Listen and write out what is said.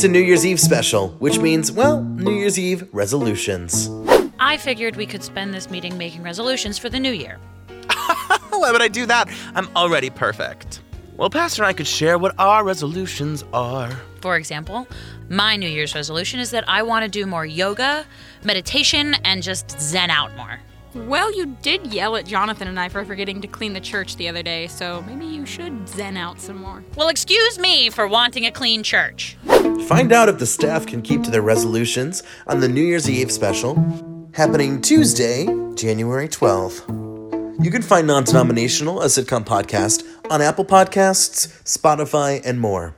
It's a New Year's Eve special, which means, well, New Year's Eve resolutions. I figured we could spend this meeting making resolutions for the new year. Why would I do that? I'm already perfect. Well, Pastor and I could share what our resolutions are. For example, my New Year's resolution is that I want to do more yoga, meditation, and just zen out more. Well, you did yell at Jonathan and I for forgetting to clean the church the other day, so maybe you should zen out some more. Well, excuse me for wanting a clean church. Find out if the staff can keep to their resolutions on the New Year's Eve special, happening Tuesday, January 12th. You can find Non Denominational, a sitcom podcast, on Apple Podcasts, Spotify, and more.